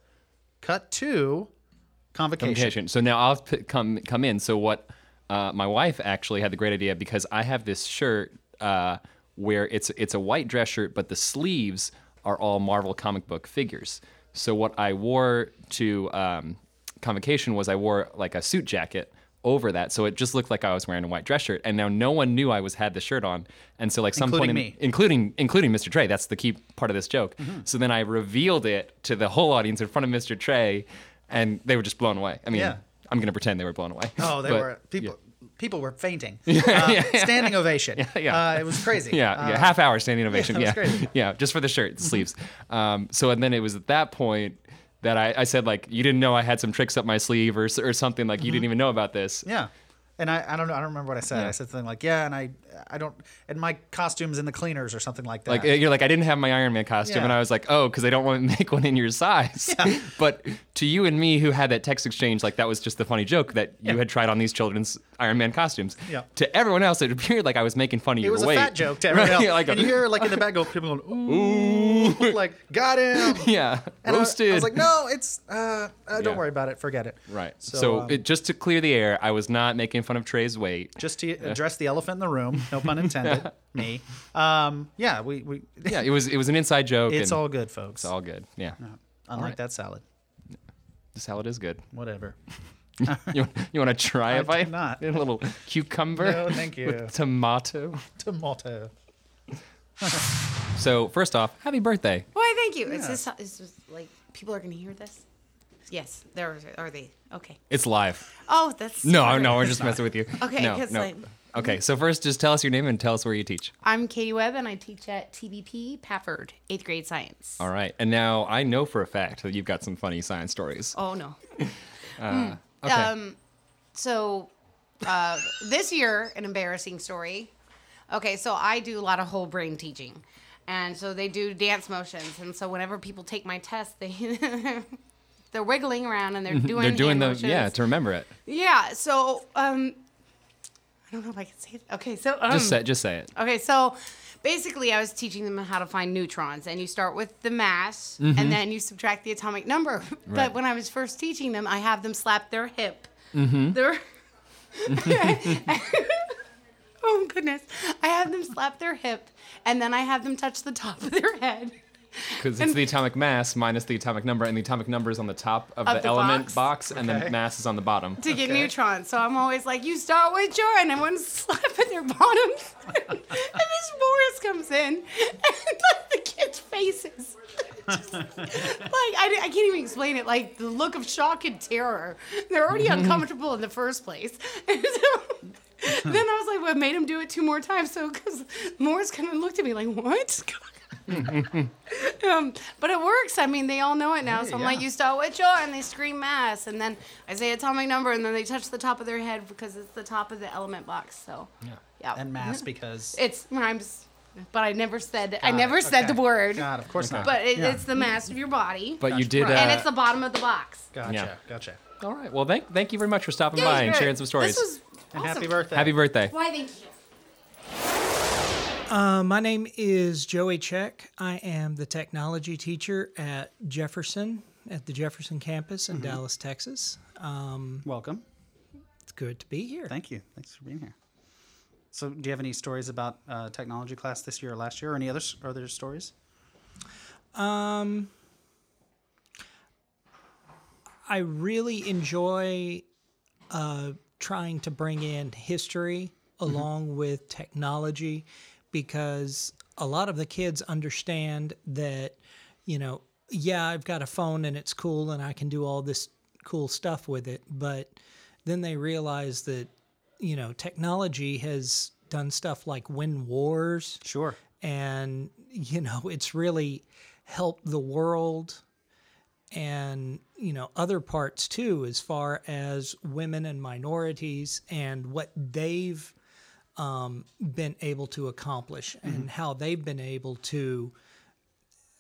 Cut to convocation. Convocation. So now I'll p- come come in. So what? Uh, my wife actually had the great idea because I have this shirt uh, where it's it's a white dress shirt, but the sleeves are all Marvel comic book figures. So what I wore to um, convocation was I wore like a suit jacket over that, so it just looked like I was wearing a white dress shirt. And now no one knew I was had the shirt on, and so like some Including point, in, me. including including Mr. Trey. That's the key part of this joke. Mhm. So then I revealed it to the whole audience in front of Mr. Trey, and they were just blown away. I mean, Yeah. I'm gonna pretend they were blown away. Oh, they But, were people. People were fainting. Yeah, Uh, yeah, yeah. Standing ovation. Yeah, yeah. Uh, it was crazy. Yeah, Uh, yeah, half hour standing ovation. Yeah, crazy. yeah, just for the shirt, the sleeves. Um, so and then it was at that point that I, I said like, you didn't know I had some tricks up my sleeve or or something like you Mhm. didn't even know about this. Yeah. And I, I don't know. I don't remember what I said. Yeah. I said something like, "Yeah," and I, I don't, and my costume's in the cleaners or something like that. Like you're like I didn't have my Iron Man costume, Yeah. and I was like, oh, because I don't want to make one in your size. but to you and me, who had that text exchange, like that was just the funny joke that you had tried on these children's Iron Man costumes. Yeah. To everyone else, it appeared like I was making fun of you. it was weight. a fat joke to everyone Right? else. Yeah, like a- you hear like in the back go people going, "Ooh," like got him. yeah, And I- roasted. I, was like, "No, it's uh, uh don't Yeah. worry about it. Forget it." Right. So, So, um, it, just to clear the air, I was not making fun of Trey's weight. Just to address the elephant in the room, no pun intended. me. Um, yeah, we, we yeah, it was it was an inside joke. It's all good, folks. It's all good. Yeah. Unlike All right. that salad. The salad is good. Whatever. you you want to try I if I do not. a little cucumber? No, thank you. With tomato. Tomato. So first off, happy birthday. Why, thank you. Is Yeah. this, is this like people are going to hear this? Yes, there are they. Okay. It's live. Oh, that's No, no, we're just messing with you. Okay, no, 'cause, no. like- okay, so first, just tell us your name and tell us where you teach. I'm Katie Webb, and I teach at TBP Pafford, eighth grade science. All right, and now I know for a fact that you've got some funny science stories. Oh no. Uh, okay. Um, so uh, this year, an embarrassing story. Okay, so I do a lot of whole brain teaching, and so they do dance motions, and so whenever people take my test, they they're wiggling around and they're doing They're doing the motions. yeah to remember it. Yeah. So um, I don't know if I can say it. Okay, so um, just say just say it. Okay, so basically, I was teaching them how to find neutrons, and you start with the mass, Mhm. and then you subtract the atomic number. Right. But when I was first teaching them, I have them slap their hip. Mm-hmm. Their oh goodness, I have them slap their hip, and then I have them touch the top of their head. Because it's the atomic mass minus the atomic number, and the atomic number is on the top of, Of the, the element box. box, and Okay. the mass is on the bottom. to get neutrons. So I'm always like, you start with your, and everyone's slapping their bottoms. and Miss Morris comes in, and like, the kids' faces. Just- like I, I can't even explain it. Like the look of shock and terror. They're already uncomfortable in the first place. And so then I was like, well, made him do it two more times. So because Morris kind of looked at me like, what? um, but it works. I mean, they all know it now. Hey, so I'm yeah. like, you start with your, and they scream mass, and then I say atomic number, and then they touch the top of their head because it's the top of the element box. So Yeah. Yeah. And mass because It's rhymes, but I never said I Got it, never said okay. the word. God, of course not. But it, Yeah. it's the mass of your body. But you did, and uh, it's the bottom of the box. Gotcha. Yeah. Gotcha. All right. Well, thank thank you very much for stopping Yeah, by and sharing some stories. This was And happy birthday. Happy birthday. Why? Thank you. Uh, my name is Joey Check. I am the technology teacher at Jefferson, at the Jefferson campus in Mhm. Dallas, Texas. Um, Welcome. It's good to be here. Thank you. Thanks for being here. So, do you have any stories about uh, technology class this year or last year, or any other other stories? Um, I really enjoy uh, trying to bring in history along with technology because a lot of the kids understand that, you know, yeah, I've got a phone and it's cool and I can do all this cool stuff with it, but then they realize that, you know, technology has done stuff like win wars. Sure. And, you know, it's really helped the world and you know other parts too as far as women and minorities and what they've um, been able to accomplish and Mhm. how they've been able to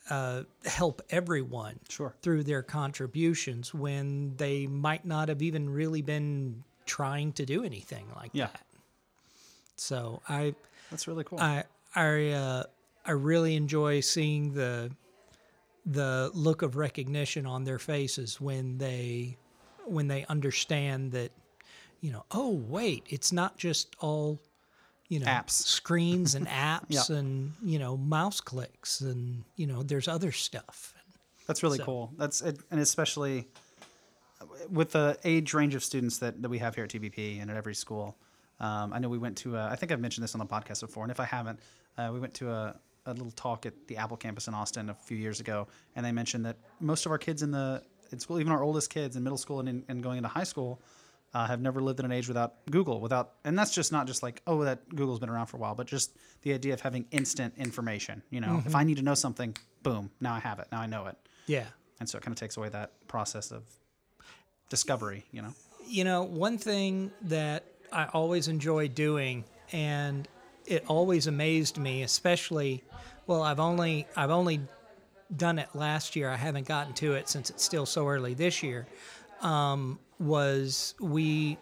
uh, help everyone sure. through their contributions when they might not have even really been trying to do anything like Yeah. that. So I That's really cool. I I uh, I really enjoy seeing the the look of recognition on their faces when they when they understand that you know oh wait it's not just all you know Apps. screens and apps Yeah. and you know mouse clicks and you know there's other stuff That's really So- cool. That's it, and especially with the age range of students that, that we have here at TBP and at every school. Um, I know we went to. A, I think I've mentioned this on the podcast before, and if I haven't, uh, we went to a, a little talk at the Apple campus in Austin a few years ago, and they mentioned that most of our kids in the in school, even our oldest kids in middle school and, in, and going into high school, uh, have never lived in an age without Google. Without, and that's just not just like oh that Google's been around for a while, but just the idea of having instant information. You know, if Mhm. I need to know something, boom, now I have it. Now I know it. Yeah. And so it kind of takes away that process of discovery, you know? You know, one thing that I always enjoy doing, and it always amazed me, especially, well, I've only I've only done it last year. I haven't gotten to it since it's still so early this year. Um, was we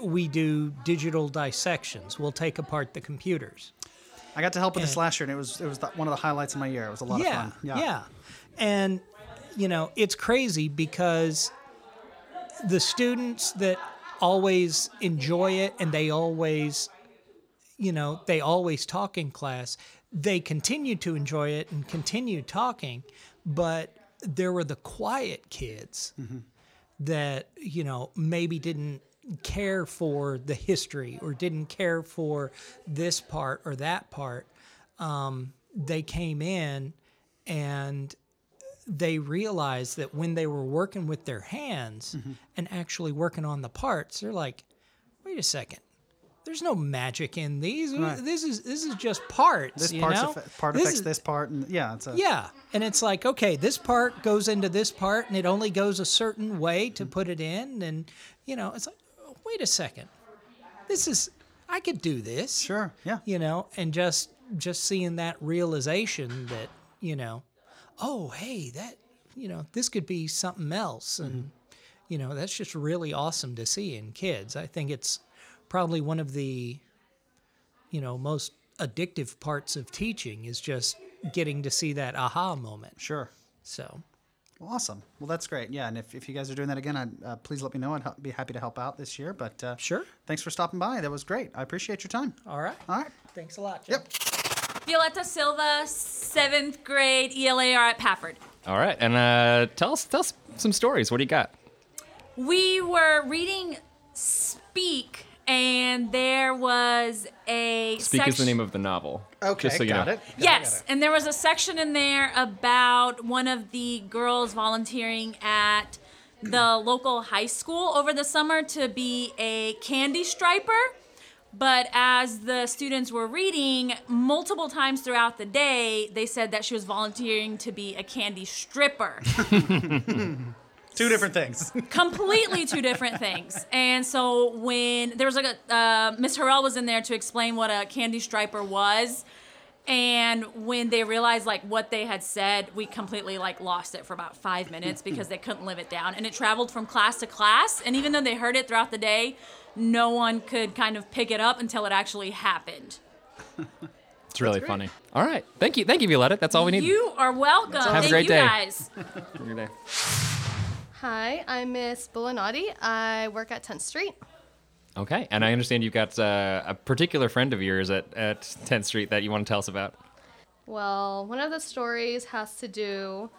we do digital dissections. We'll take apart the computers. I got to help with this last year, and it was it was the, one of the highlights of my year. It was a lot yeah, of fun. Yeah. Yeah. And, you know, it's crazy because the students that always enjoy it and they always, you know, they always talk in class, they continue to enjoy it and continue talking. But there were the quiet kids mm-hmm. That, you know, maybe didn't care for the history or didn't care for this part or that part. Um, they came in and they realized that when they were working with their hands and actually working on the parts, they're like, wait a second. There's no magic in these. Right. This is this is just parts. This you part's part This affects is- this part, and yeah, it's a yeah, and it's like okay, this part goes into this part, and it only goes a certain way to put it in, and you know, it's like, oh, wait a second, this is I could do this. Sure, yeah. You know, and just just seeing that realization that you know, oh hey, that you know, this could be something else, and mm-hmm. you know, that's just really awesome to see in kids. I think it's probably one of the you know most addictive parts of teaching is just getting to see that aha moment. Sure. So. Well, awesome. Well, that's great. Yeah, and if, if you guys are doing that again, I'd, uh, please let me know. I'd hel- be happy to help out this year. But uh, sure. Thanks for stopping by. That was great. I appreciate your time. All right. All right. Thanks a lot. Yep. Violetta Silva, seventh grade ELA ELAR at Pafford. All right, and uh, tell us tell us some stories. What do you got? We were reading Speak, and there was a Speak is the name of the novel. Okay, just so you got know. it. Yes, and there was a section in there about one of the girls volunteering at the local high school over the summer to be a candy striper. But as the students were reading, multiple times throughout the day, they said that she was volunteering to be a candy stripper. Two different things. completely two different things. And so when there was like a uh, Miss Harrell was in there to explain what a candy striper was, and when they realized like what they had said, we completely like lost it for about five minutes because they couldn't live it down, and it traveled from class to class. And even though they heard it throughout the day, no one could kind of pick it up until it actually happened. It's really funny. All right. Thank you. Thank you, Violetta. That's all we need. You are welcome. Have a great you day. guys. Have a good day. Hi, I'm Miss Bulanati. I work at 10th Street. Okay. And I understand you've got uh, a particular friend of yours at, at 10th Street that you want to tell us about. Well, one of the stories has to do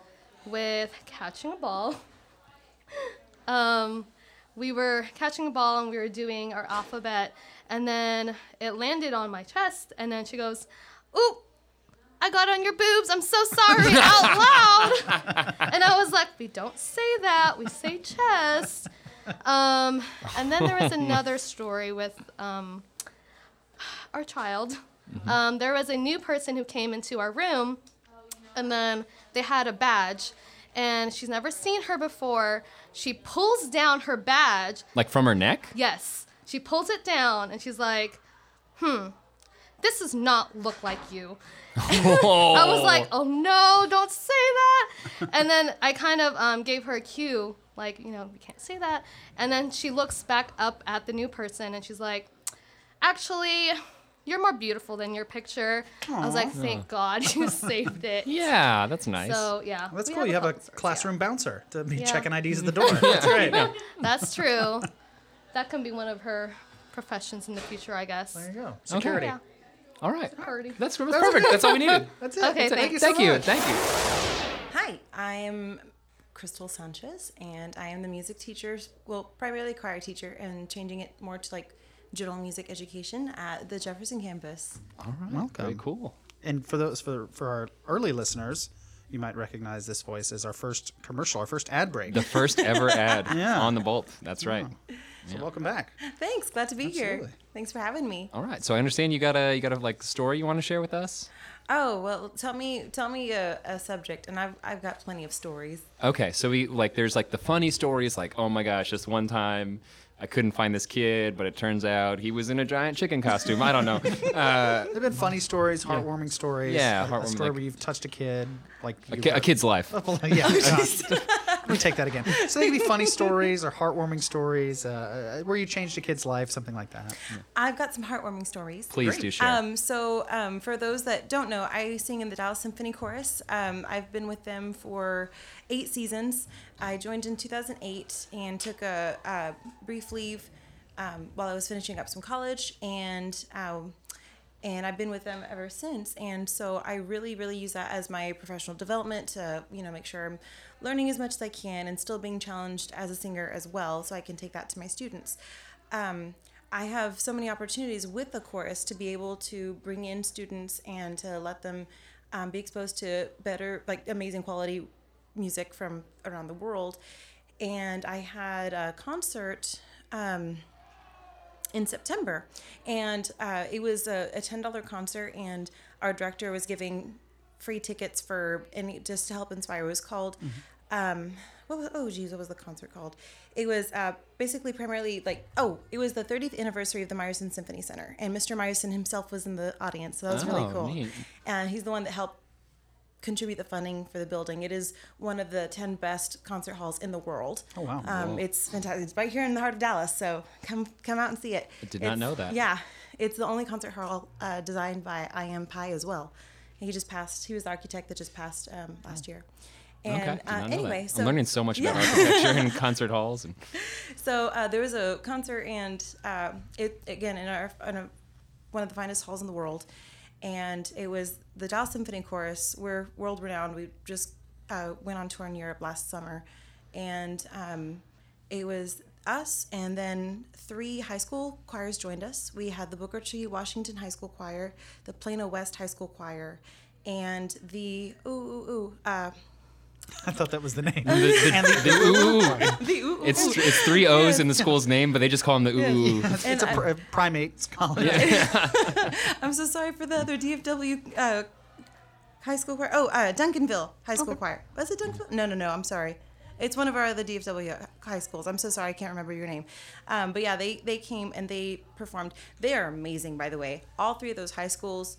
with catching a ball. um, we were catching a ball and we were doing our alphabet, and then it landed on my chest, and then she goes, Ooh, I got on your boobs. I'm so sorry out loud. and I was like, We don't say that, we say chest. Um, and then there was another story with um, our child. Um, there was a new person who came into our room, and then they had a badge, and she's never seen her before. She pulls down her badge. Like from her neck? Yes, she pulls it down, and she's like, "Hmm, this does not look like you." I was like, "Oh no, don't say that!" And then I kind of um, gave her a cue, like, you know, we can't say that. And then she looks back up at the new person, and she's like, "Actually." You're more beautiful than your picture. I was like, thank God you saved it. Yeah, that's nice. So yeah, That's we cool. You have a couple classroom bouncer to be Yeah. checking IDs at the door. That's great. That's true. That can be one of her professions in the future, I guess. There you go. Security. Yeah. All right. Security. That's, that's perfect. That's all we needed. That's it. Okay, That's it. thank you Thank you. much. Thank you. Hi, I am Crystal Sanchez, and I am the music teacher, well, primarily choir teacher, and changing it more to like general music education at the Jefferson campus. All right. Welcome. Very cool. And for those for for our early listeners, you might recognize this voice as our first commercial, our first ad break. The first ever ad Yeah. on the Bolt. That's right. So welcome back. Thanks, glad to be here. Absolutely. Thanks for having me. All right. So I understand you got a you got a like story you want to share with us. Oh well, tell me, tell me a, a subject, and I've I've got plenty of stories. Okay, so we like there's like the funny stories like oh my gosh, this one time I couldn't find this kid, but it turns out he was in a giant chicken costume. I don't know. Uh, There've been funny stories, heartwarming stories. Yeah, a- a, story like- where you've touched a kid, like A ki- a kid's life. Yeah. uh, let me take that again. So they can be funny stories or heartwarming stories uh, where you changed a kid's life, something like that. I've got some heartwarming stories. Please do share. Um, so, um, for those that don't know, I sing in the Dallas Symphony Chorus. Um, I've been with them for eight seasons. I joined in 2008 and took a, a brief leave um, while I was finishing up some college, and um, and I've been with them ever since. And so I really, really use that as my professional development to, you know, make sure I'm learning as much as I can and still being challenged as a singer as well, so I can take that to my students. Um, I have so many opportunities with the chorus to be able to bring in students and to let them um, be exposed to better, like amazing quality music from around the world. And I had a concert. Um, in September, and uh, it was a, a ten dollar concert, and our director was giving free tickets for any just to help inspire. It was called, um, what was, oh geez, what was the concert called? It was uh, basically primarily like oh, it was the 30th anniversary of the Meyerson Symphony Center, and Mr. Meyerson himself was in the audience, so that was really Oh, cool. neat. And he's the one that helped contribute the funding for the building. It is one of the 10 best concert halls in the world. Oh, wow. Um, Whoa. it's fantastic. It's right here in the heart of Dallas, so come come out and see it. I did not know that. Yeah, it's the only concert hall uh, designed by I. M. Pei as well. He just passed. He was the architect that just passed um, last year. And okay. Uh, anyway, that. so I'm learning so much about Yeah. architecture and concert halls and so uh, there was a concert, and uh, it again in our in a, one of the finest halls in the world, and it was the Dallas Symphony Chorus. We're world renowned. We just uh, went on tour in Europe last summer, and um, it was us, and then three high school choirs joined us. We had the Booker T. Washington High School Choir, the Plano West High School Choir, and the ooh ooh ooh. Uh, I thought that was the name. the, the, And the ooh, ooh. The ooh, ooh, It's it's three O's Yes. in the school's name, but they just call them the ooh. ooh. It's, it's a I- pr- a primate college. I'm so sorry for the other DFW uh, high school choir. Oh, uh, Duncanville High School Choir. Was it Duncanville? No, no, no. I'm sorry. It's one of our other DFW high schools. I'm so sorry, I can't remember your name. Um, but yeah, they they came and they performed. They are amazing, by the way. All three of those high schools,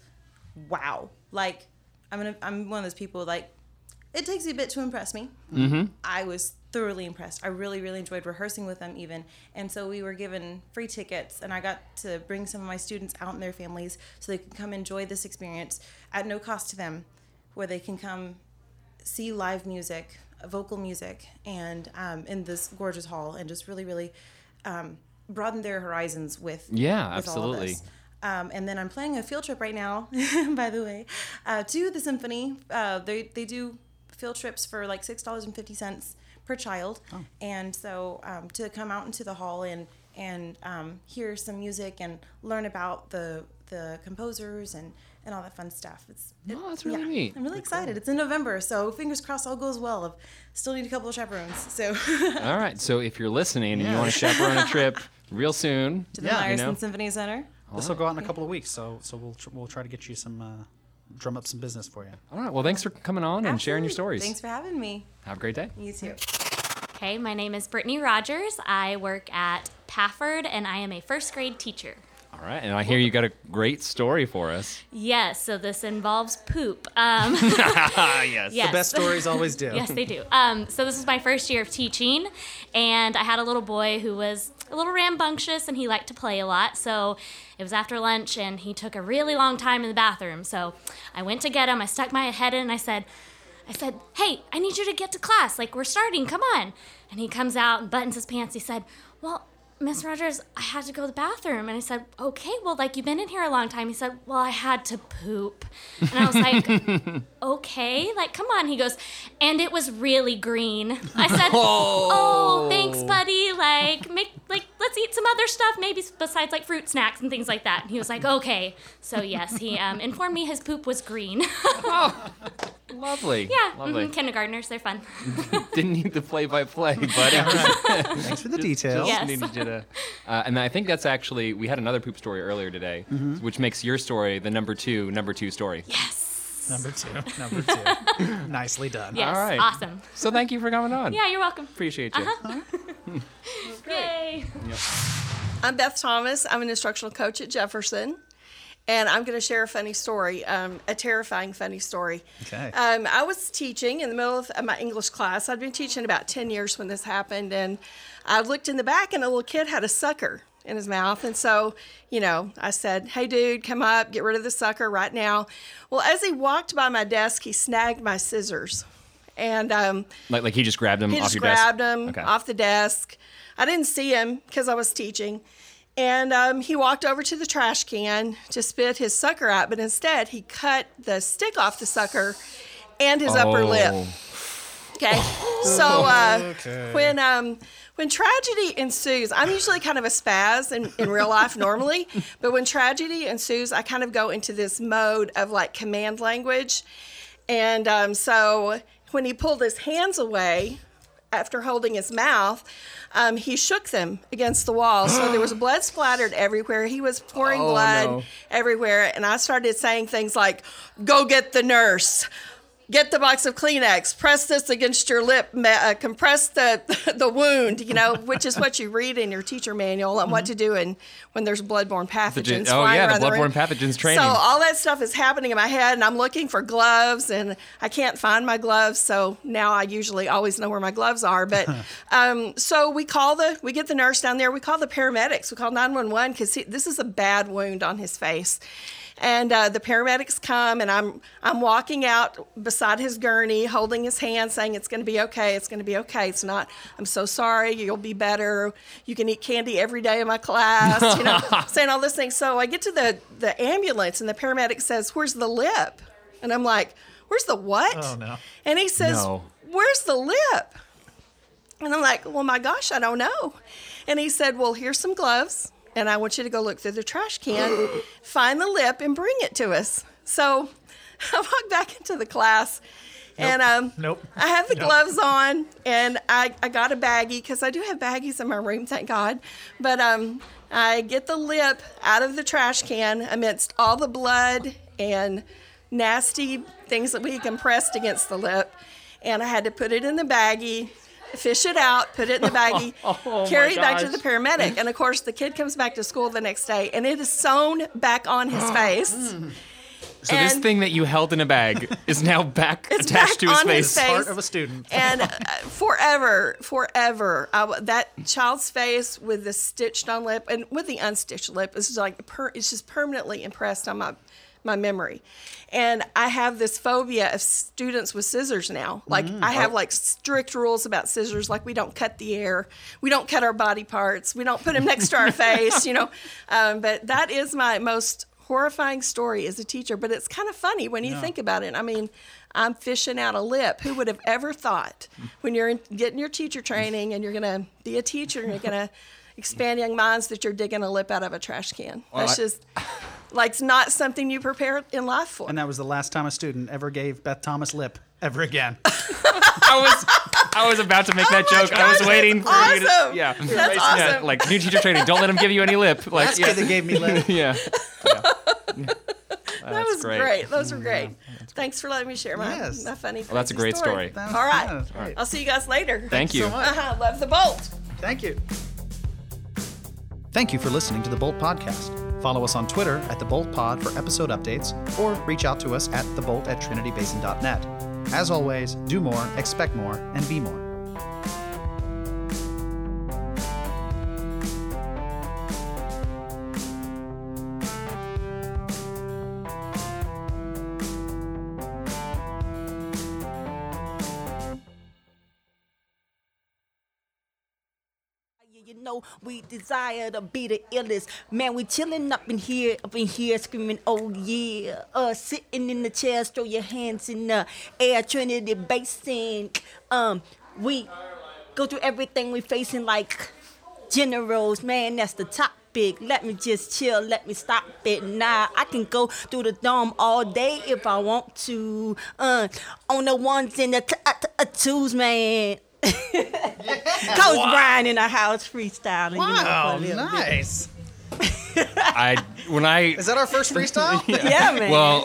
wow. Like, I'm gonna I'm one of those people like, it takes a bit to impress me. Mhm. I was thoroughly impressed. I really, really enjoyed rehearsing with them, even. And so we were given free tickets, and I got to bring some of my students out and their families so they could come enjoy this experience at no cost to them, where they can come see live music, vocal music, and um, in this gorgeous hall, and just really, really um, broaden their horizons with Yeah, with absolutely. Um, and then I'm planning a field trip right now, by the way, uh, to the symphony. Uh, they they do field trips for like six dollars and fifty cents per child, and so um, to come out into the hall and and um, hear some music and learn about the the composers and and all that fun stuff. It's it, Oh, that's really neat. I'm really excited. It's in November, so fingers crossed all goes well. I still need a couple of chaperones. So All right. So if you're listening and you want to chaperone a trip real soon, to the Yeah. you know, Symphony Center. This will go out in a couple of weeks, so so we'll tr- we'll try to get you some uh, drum up some business for you. All right. Well, thanks for coming on and sharing your stories. Thanks for having me. Have a great day. You too. Okay, my name is Brittany Rogers. I work at Pafford and I am a first grade teacher. All right. And I hear you got a great story for us. Yes, so this involves poop. Um, Yes. The best stories always do. yes, they do. Um, so this was my first year of teaching, and I had a little boy who was a little rambunctious and he liked to play a lot. So it was after lunch, and he took a really long time in the bathroom. So I went to get him. I stuck my head in, and I said, I said, "Hey, I need you to get to class. Like we're starting. Come on." And he comes out and buttons his pants. He said, "Well." Miss Rogers, I had to go to the bathroom. And I said, okay, well, like, you've been in here a long time. He said, well, I had to poop. And I was like, okay, like, come on. He goes, and it was really green. I said, oh, Oh. thanks, buddy. Like, make, like, let's eat some other stuff, maybe besides, like, fruit snacks and things like that. And he was like, okay. So, yes, he um, informed me his poop was green. oh, Lovely. yeah, Lovely. mhm, kindergartners, they're fun. Didn't need the play-by-play, buddy. Thanks for the details. Just Yes. to, uh, and I think that's actually we had another poop story earlier today, Mhm. which makes your story the number two number two story. Number two. Number two. Nicely done. Yes, All right. awesome. So thank you for coming on. Yeah, you're welcome. Appreciate you. Uh-huh. Yay. Yep. I'm Beth Thomas. I'm an instructional coach at Jefferson. And I'm going to share a funny story, um, a terrifying funny story. Okay. Um, I was teaching in the middle of my English class. I'd been teaching about 10 years when this happened. And I looked in the back, and a little kid had a sucker in his mouth. And so, you know, I said, Hey, dude, come up, get rid of the sucker right now. Well, as he walked by my desk, he snagged my scissors. And um, Like like he just grabbed them he off just your grabbed desk. him Okay. off the desk. I didn't see him because I was teaching. And um, he walked over to the trash can to spit his sucker out, but instead he cut the stick off the sucker and his upper lip. Oh. Okay. So uh, Okay. when um, when tragedy ensues, I'm usually kind of a spaz in, in real life normally, but when tragedy ensues, I kind of go into this mode of like command language. And um, so when he pulled his hands away after holding his mouth, um, he shook them against the wall. So there was blood splattered everywhere. He was pouring Oh, blood no. everywhere. And I started saying things like, Go get the nurse. Get the box of Kleenex. Press this against your lip. Uh, compress the the wound. You know, which is what you read in your teacher manual on what to do and when there's bloodborne pathogens. Pathogen- oh, yeah, the bloodborne pathogens training. So all that stuff is happening in my head, and I'm looking for gloves, and I can't find my gloves. So now I usually always know where my gloves are. But um, so we call the we get the nurse down there. We call the paramedics. We call 911 because this is a bad wound on his face. And uh, the paramedics come, and I'm I'm walking out beside his gurney, holding his hand, saying it's going to be okay. It's going to be okay. It's not. I'm so sorry. You'll be better. You can eat candy every day in my class. You know, saying all those things. So I get to the the ambulance, and the paramedic says, "Where's the lip?" And I'm like, "Where's the what?" Oh no. And he says, No. Where's the lip? And I'm like, Well, my gosh, I don't know. And he said, Well, here's some gloves, and I want you to go look through the trash can, find the lip, and bring it to us. So I walked back into the class. And um, Nope. I have the Nope. gloves on, and I, I got a baggie because I do have baggies in my room, thank God. But um, I get the lip out of the trash can amidst all the blood and nasty things that we compressed against the lip, and I had to put it in the baggie, fish it out, put it in the baggie, Oh, carry it back to the paramedic. And of course, the kid comes back to school the next day, and it is sewn back on his face. So this thing that you held in a bag is now back It's attached back to his on face. his face. Part of a student. and uh, forever, forever, I w that child's face with the stitched on lip and with the unstitched lip is like per, it's just permanently impressed on my my memory. And I have this phobia of students with scissors now. Like Mm. I have Oh. like strict rules about scissors. Like we don't cut the air, we don't cut our body parts, we don't put them next to our face. You know, um, but that is my most horrifying story as a teacher. But it's kind of funny when you Yeah. think about it. I mean, I'm fishing out a lip. Who would have ever thought when you're in, getting your teacher training and you're going to be a teacher and you're going to expand young minds that you're digging a lip out of a trash can? Well, That's I- just like it's not something you prepare in life for. And that was the last time a student ever gave Beth Thomas lip ever again. I was I was about to make that joke. I was waiting for that's you to awesome. yeah. That's Yeah, awesome. like new teacher training. Don't let him give you any lip. Like Last yeah. kid that gave me lip. yeah. that was great. great. Those were great. Thanks for letting me share my, Yes. my funny. Well, that's a great story. That All right. was great. I'll see you guys later. Thank you. so much. Uh-huh. Love the bolt. Thank you. Thank you for listening to the Bolt Podcast. Follow us on Twitter at the Bolt Pod for episode updates, or reach out to us at thebolt at trinitybasin.net. As always, do more, expect more, and be more. We desire to be the illest. Man, we chilling up in here, up in here, screaming, oh yeah. Uh, sitting in the chairs, throw your hands in the air, Trinity Basin. Um, we go through everything we facing like generals, man, that's the topic. Let me just chill, let me stop it. Nah, I can go through the dome all day if I want to. Uh, on the ones and the t- t- twos, man. Coach Brian in the house freestyling. Wow, you know, for a oh, nice. I when I Is that our first freestyle? Yeah, man. Well,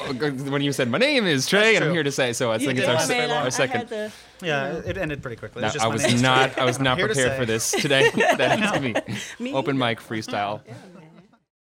when you said my name is Trey, and I'm here to say, so I think it's did, our, man. se- I- I our had second. to- Yeah, it ended pretty quickly. It No, was just I was not. I was not prepared for this today. that it's gonna Me open mic freestyle.